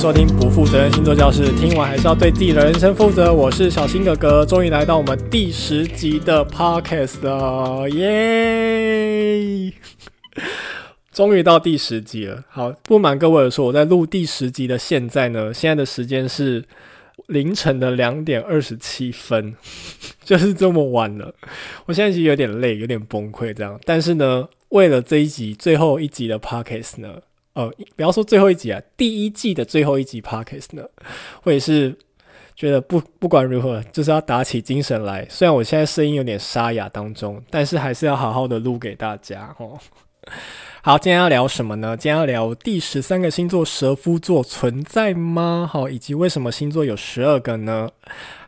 收听不负责任星座教室，听完还是要对自己的人生负责。我是小新哥哥，终于来到我们第十集的 podcast 了，耶！终于到第十集了。好，不瞒各位说，我在录第十集的现在呢，现在的时间是凌晨的两点二十七分，就是这么晚了。我现在其实有点累，有点崩溃这样。但是呢，为了这一集最后一集的 podcast 呢。哦，不要说最后一集啊，第一季的最后一集 Podcast 呢，我也是觉得不不管如何，就是要打起精神来。虽然我现在声音有点沙哑当中，但是还是要好好的录给大家哦。好，今天要聊什么呢？今天要聊第十三个星座蛇夫座存在吗？好，以及为什么星座有十二个呢？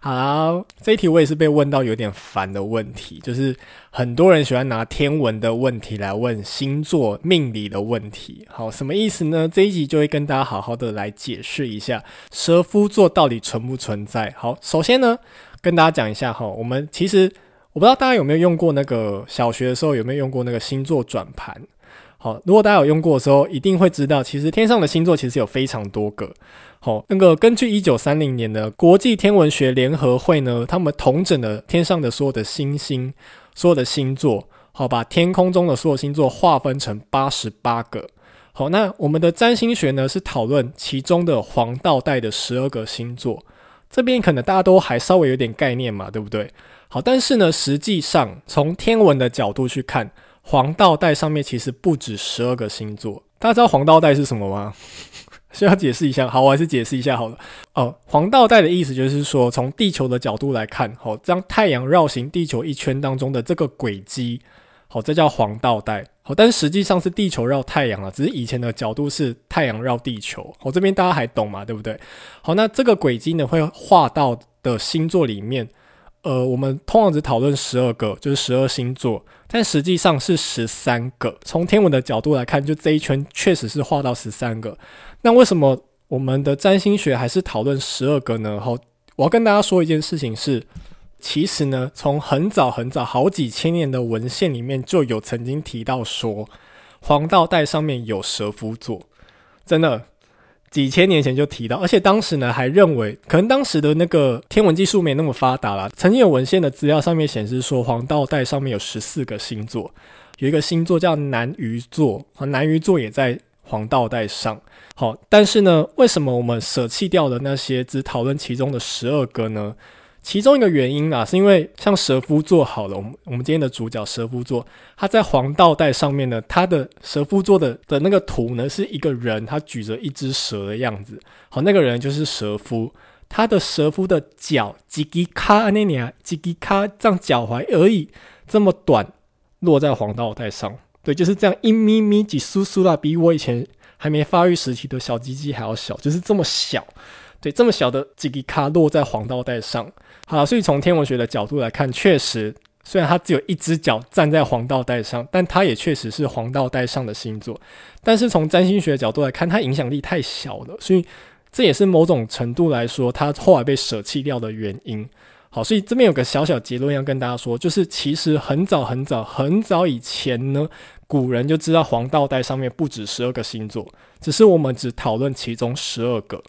好，这一题我也是被问到有点烦的问题，就是很多人喜欢拿天文的问题来问星座命理的问题。好，什么意思呢？这一集就会跟大家好好的来解释一下蛇夫座到底存不存在。好，首先呢，跟大家讲一下哈，我们其实我不知道大家有没有用过那个小学的时候有没有用过那个星座转盘。好，如果大家有用过的时候，一定会知道，其实天上的星座其实有非常多个。好，那个根据一九三零年的国际天文学联合会呢，他们统整了天上的所有的星星、所有的星座，好，把天空中的所有星座划分成八十八个。好，那我们的占星学呢，是讨论其中的黄道带的十二个星座。这边可能大家都还稍微有点概念嘛，对不对？好，但是呢，实际上从天文的角度去看。黄道带上面其实不止十二个星座，大家知道黄道带是什么吗？需要解释一下。好，我还是解释一下好了。哦，黄道带的意思就是说，从地球的角度来看，好，将太阳绕行地球一圈当中的这个轨迹，好，这叫黄道带。好，但是实际上是地球绕太阳了，只是以前的角度是太阳绕地球。好，这边大家还懂吗？对不对？好，那这个轨迹呢，会画到的星座里面。呃，我们通常只讨论十二个，就是十二星座，但实际上是十三个。从天文的角度来看，就这一圈确实是画到十三个。那为什么我们的占星学还是讨论十二个呢？好，我要跟大家说一件事情是，其实呢，从很早很早好几千年的文献里面就有曾经提到说，黄道带上面有蛇夫座，真的。几千年前就提到，而且当时呢还认为，可能当时的那个天文技术没那么发达啦。曾经有文献的资料上面显示说，黄道带上面有十四个星座，有一个星座叫南鱼座，和南鱼座也在黄道带上。好，但是呢，为什么我们舍弃掉了那些，只讨论其中的十二个呢？其中一个原因啊，是因为像蛇夫座好了，我们我们今天的主角蛇夫座，他在黄道带上面呢，他的蛇夫座的的那个图呢，是一个人，他举着一只蛇的样子。好，那个人就是蛇夫，他的蛇夫的脚，几吉卡那年，几吉卡这样脚踝而已，这么短，落在黄道带上。对，就是这样一咪咪几酥酥啦，比我以前还没发育时期的小鸡鸡还要小，就是这么小。对，这么小的几吉卡落在黄道带上。好，所以从天文学的角度来看，确实，虽然它只有一只脚站在黄道带上，但它也确实是黄道带上的星座。但是从占星学角度来看，它影响力太小了，所以这也是某种程度来说，它后来被舍弃掉的原因。好，所以这边有个小小结论要跟大家说，就是其实很早很早很早以前呢，古人就知道黄道带上面不止十二个星座，只是我们只讨论其中十二个。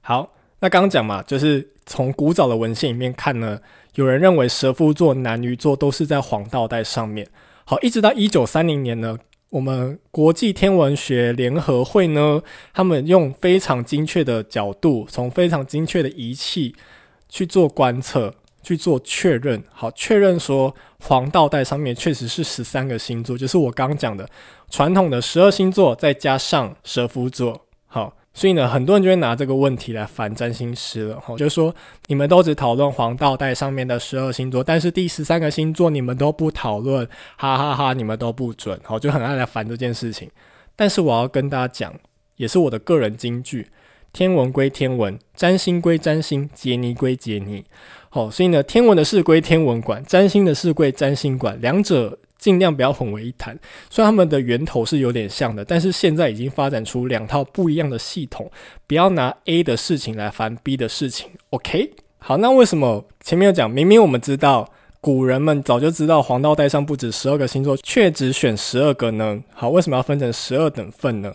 好。那刚刚讲嘛，就是从古早的文献里面看呢，有人认为蛇夫座、南鱼座都是在黄道带上面。好，一直到一九三零年呢，我们国际天文学联合会呢，他们用非常精确的角度，从非常精确的仪器去做观测，去做确认。好，确认说黄道带上面确实是十三个星座，就是我刚刚讲的传统的十二星座，再加上蛇夫座。好。所以呢，很多人就会拿这个问题来反占星师了，哈，就是说你们都只讨论黄道带上面的十二星座，但是第十三个星座你们都不讨论，哈哈哈哈，你们都不准，好，就很爱来烦这件事情。但是我要跟大家讲，也是我的个人金句：天文归天文，占星归占星，杰尼归杰尼。好，所以呢，天文的事归天文管，占星的事归占星管，两者。尽量不要混为一谈，虽然他们的源头是有点像的，但是现在已经发展出两套不一样的系统。不要拿 A 的事情来烦 B 的事情，OK？好，那为什么前面有讲，明明我们知道古人们早就知道黄道带上不止十二个星座，却只选十二个呢？好，为什么要分成十二等份呢？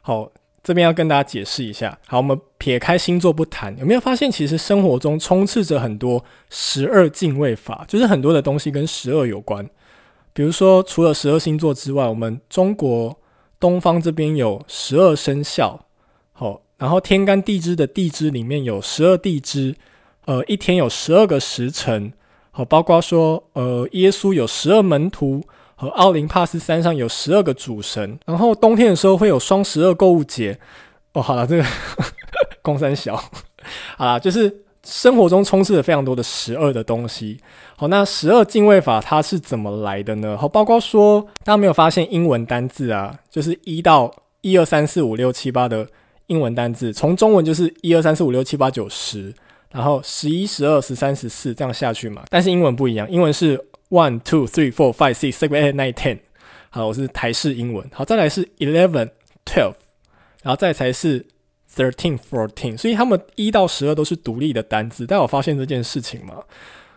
好，这边要跟大家解释一下。好，我们撇开星座不谈，有没有发现其实生活中充斥着很多十二进位法，就是很多的东西跟十二有关。比如说，除了十二星座之外，我们中国东方这边有十二生肖，好，然后天干地支的地支里面有十二地支，呃，一天有十二个时辰，好，包括说，呃，耶稣有十二门徒。和奥林帕斯山上有十二个主神，然后冬天的时候会有双十二购物节。哦，好了，这个 公三小，好了，就是生活中充斥着非常多的十二的东西。好，那十二进位法它是怎么来的呢？好，包括说大家没有发现英文单字啊，就是一到一二三四五六七八的英文单字，从中文就是一二三四五六七八九十，然后十一十二十三十四这样下去嘛。但是英文不一样，英文是。One, two, three, four, five, six, seven, eight, nine, ten。好，我是台式英文。好，再来是 eleven, twelve，然后再才是 thirteen, fourteen。所以他们一到十二都是独立的单字。但我发现这件事情嘛？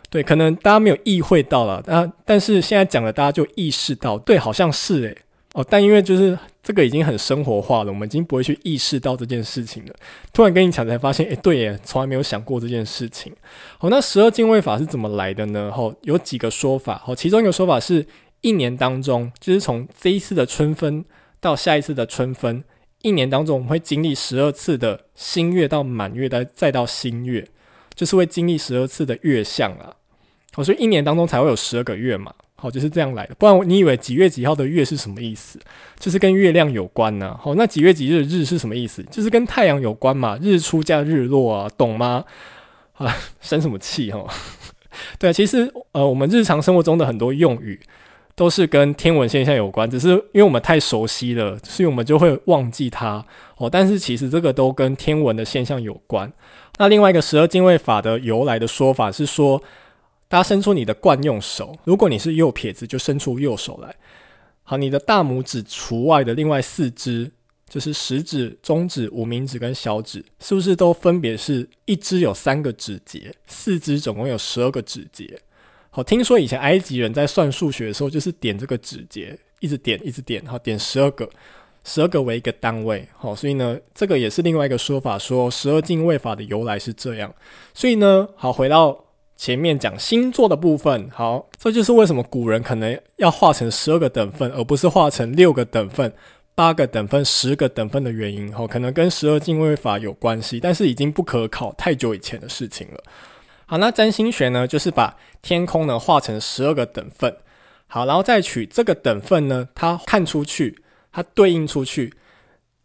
对，可能大家没有意会到了，但但是现在讲了，大家就意识到，对，好像是诶。哦，但因为就是这个已经很生活化了，我们已经不会去意识到这件事情了。突然跟你讲才发现，诶，对耶，从来没有想过这件事情。好，那十二进位法是怎么来的呢？好，有几个说法。好，其中一个说法是一年当中，就是从这一次的春分到下一次的春分，一年当中我们会经历十二次的新月到满月，再再到新月，就是会经历十二次的月相啊。好，所以一年当中才会有十二个月嘛。好，就是这样来的。不然你以为几月几号的月是什么意思？就是跟月亮有关呢、啊。好，那几月几日的日是什么意思？就是跟太阳有关嘛。日出加日落啊，懂吗？啊，生什么气哈？对，其实呃，我们日常生活中的很多用语都是跟天文现象有关，只是因为我们太熟悉了，所以我们就会忘记它。哦，但是其实这个都跟天文的现象有关。那另外一个十二进位法的由来的说法是说。大家伸出你的惯用手，如果你是右撇子，就伸出右手来。好，你的大拇指除外的另外四只，就是食指、中指、无名指跟小指，是不是都分别是一只有三个指节，四只总共有十二个指节？好，听说以前埃及人在算数学的时候，就是点这个指节，一直点，一直点，好，点十二个，十二个为一个单位。好，所以呢，这个也是另外一个说法，说十二进位法的由来是这样。所以呢，好，回到。前面讲星座的部分，好，这就是为什么古人可能要画成十二个等份，而不是画成六个等份、八个等份、十个等份的原因。好，可能跟十二进位法有关系，但是已经不可考，太久以前的事情了。好，那占星学呢，就是把天空呢画成十二个等份，好，然后再取这个等份呢，它看出去，它对应出去，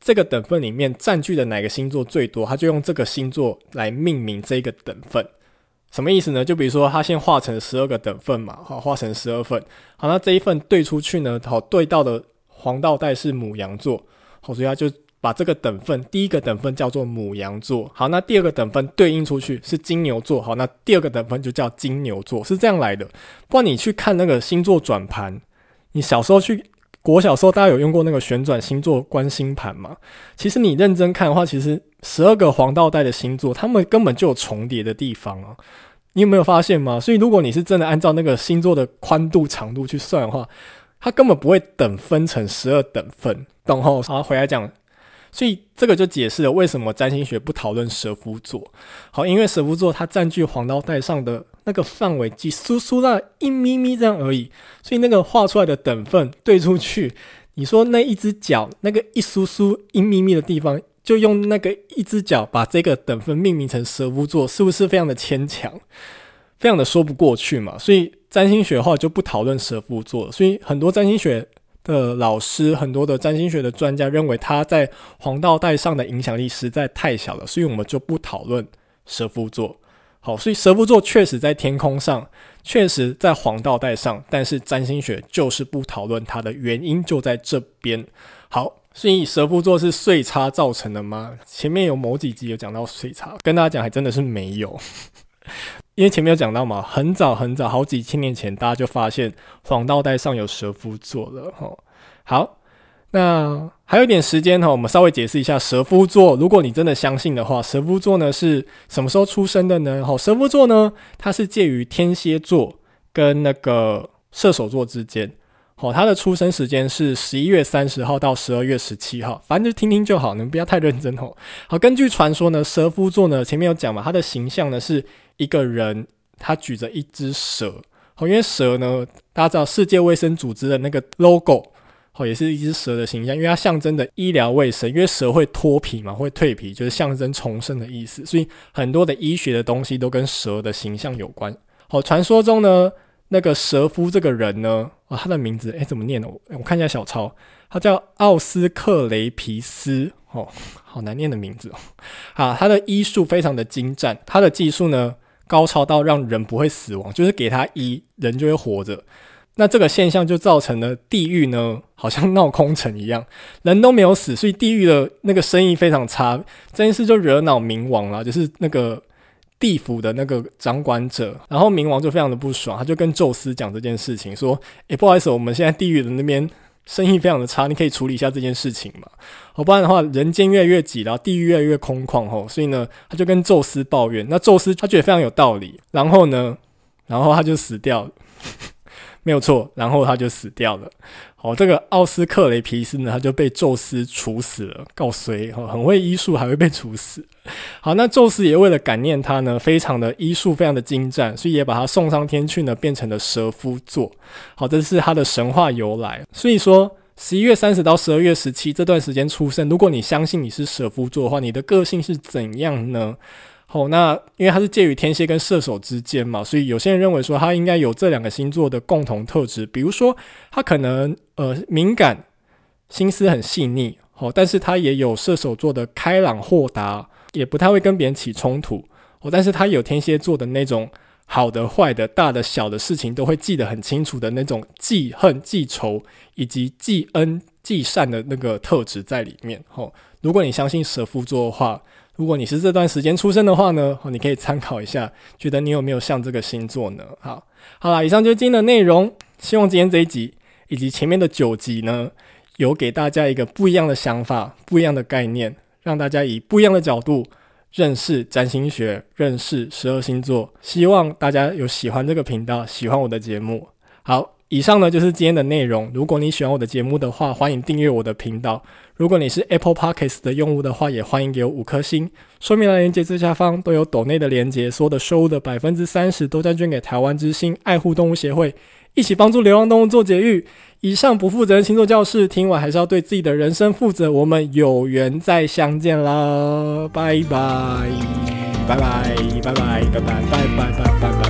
这个等份里面占据的哪个星座最多，它就用这个星座来命名这个等份。什么意思呢？就比如说，它先画成十二个等份嘛，好，画成十二份。好，那这一份对出去呢，好，对到的黄道带是母羊座，好，所以它就把这个等份，第一个等份叫做牡羊座。好，那第二个等份对应出去是金牛座，好，那第二个等份就叫金牛座，是这样来的。不然你去看那个星座转盘，你小时候去国小时候，大家有用过那个旋转星座观星盘吗？其实你认真看的话，其实。十二个黄道带的星座，他们根本就有重叠的地方啊！你有没有发现吗？所以如果你是真的按照那个星座的宽度、长度去算的话，它根本不会等分成十二等份，懂后好，回来讲，所以这个就解释了为什么占星学不讨论蛇夫座。好，因为蛇夫座它占据黄道带上的那个范围，只苏苏那一咪咪这样而已，所以那个画出来的等份对出去，你说那一只脚那个一苏苏一咪咪的地方。就用那个一只脚把这个等分命名成蛇夫座，是不是非常的牵强，非常的说不过去嘛？所以占星学的话就不讨论蛇夫座，所以很多占星学的老师，很多的占星学的专家认为他在黄道带上的影响力实在太小了，所以我们就不讨论蛇夫座。好，所以蛇夫座确实在天空上，确实在黄道带上，但是占星学就是不讨论它的原因就在这边。好。所以蛇夫座是岁差造成的吗？前面有某几集有讲到岁差，跟大家讲还真的是没有，因为前面有讲到嘛，很早很早，好几千年前，大家就发现黄道带上有蛇夫座了。哈，好，那还有一点时间哈，我们稍微解释一下蛇夫座。如果你真的相信的话，蛇夫座呢是什么时候出生的呢？好，蛇夫座呢，它是介于天蝎座跟那个射手座之间。哦，它的出生时间是十一月三十号到十二月十七号，反正就听听就好，你们不要太认真哦。好，根据传说呢，蛇夫座呢，前面有讲嘛，它的形象呢是一个人，他举着一只蛇。哦，因为蛇呢，大家知道世界卫生组织的那个 logo，哦，也是一只蛇的形象，因为它象征的医疗卫生，因为蛇会脱皮嘛，会蜕皮，就是象征重生的意思，所以很多的医学的东西都跟蛇的形象有关。好，传说中呢。那个蛇夫这个人呢？啊、他的名字诶怎么念呢？我看一下小抄，他叫奥斯克雷皮斯哦，好难念的名字哦。啊，他的医术非常的精湛，他的技术呢高超到让人不会死亡，就是给他医，人就会活着。那这个现象就造成了地狱呢，好像闹空城一样，人都没有死，所以地狱的那个生意非常差。这件事就惹恼冥王了，就是那个。地府的那个掌管者，然后冥王就非常的不爽，他就跟宙斯讲这件事情，说：“诶，不好意思，我们现在地狱的那边生意非常的差，你可以处理一下这件事情嘛？好，不然的话，人间越来越挤，然后地狱越来越空旷吼，所以呢，他就跟宙斯抱怨。那宙斯他觉得非常有道理，然后呢，然后他就死掉了。”没有错，然后他就死掉了。好，这个奥斯克雷皮斯呢，他就被宙斯处死了，告谁？哈，很会医术，还会被处死。好，那宙斯也为了感念他呢，非常的医术，非常的精湛，所以也把他送上天去呢，变成了蛇夫座。好，这是他的神话由来。所以说，十一月三十到十二月十七这段时间出生，如果你相信你是蛇夫座的话，你的个性是怎样呢？好，那因为它是介于天蝎跟射手之间嘛，所以有些人认为说它应该有这两个星座的共同特质，比如说它可能呃敏感，心思很细腻，好，但是它也有射手座的开朗豁达，也不太会跟别人起冲突，哦，但是它有天蝎座的那种好的、坏的、大的、小的事情都会记得很清楚的那种记恨、记仇以及记恩、记善的那个特质在里面。哦，如果你相信蛇夫座的话。如果你是这段时间出生的话呢，你可以参考一下，觉得你有没有像这个星座呢？好，好啦，以上就是今天的内容。希望今天这一集以及前面的九集呢，有给大家一个不一样的想法、不一样的概念，让大家以不一样的角度认识占星学、认识十二星座。希望大家有喜欢这个频道、喜欢我的节目。好。以上呢就是今天的内容。如果你喜欢我的节目的话，欢迎订阅我的频道。如果你是 Apple Podcasts 的用户的话，也欢迎给我五颗星。说明栏连接最下方都有抖内的连接，所有的收入的百分之三十都将捐给台湾之星爱护动物协会，一起帮助流浪动物做节育。以上不负责任星座教室，听完还是要对自己的人生负责。我们有缘再相见啦，拜拜拜拜，拜拜，拜拜，拜拜，拜拜，拜拜。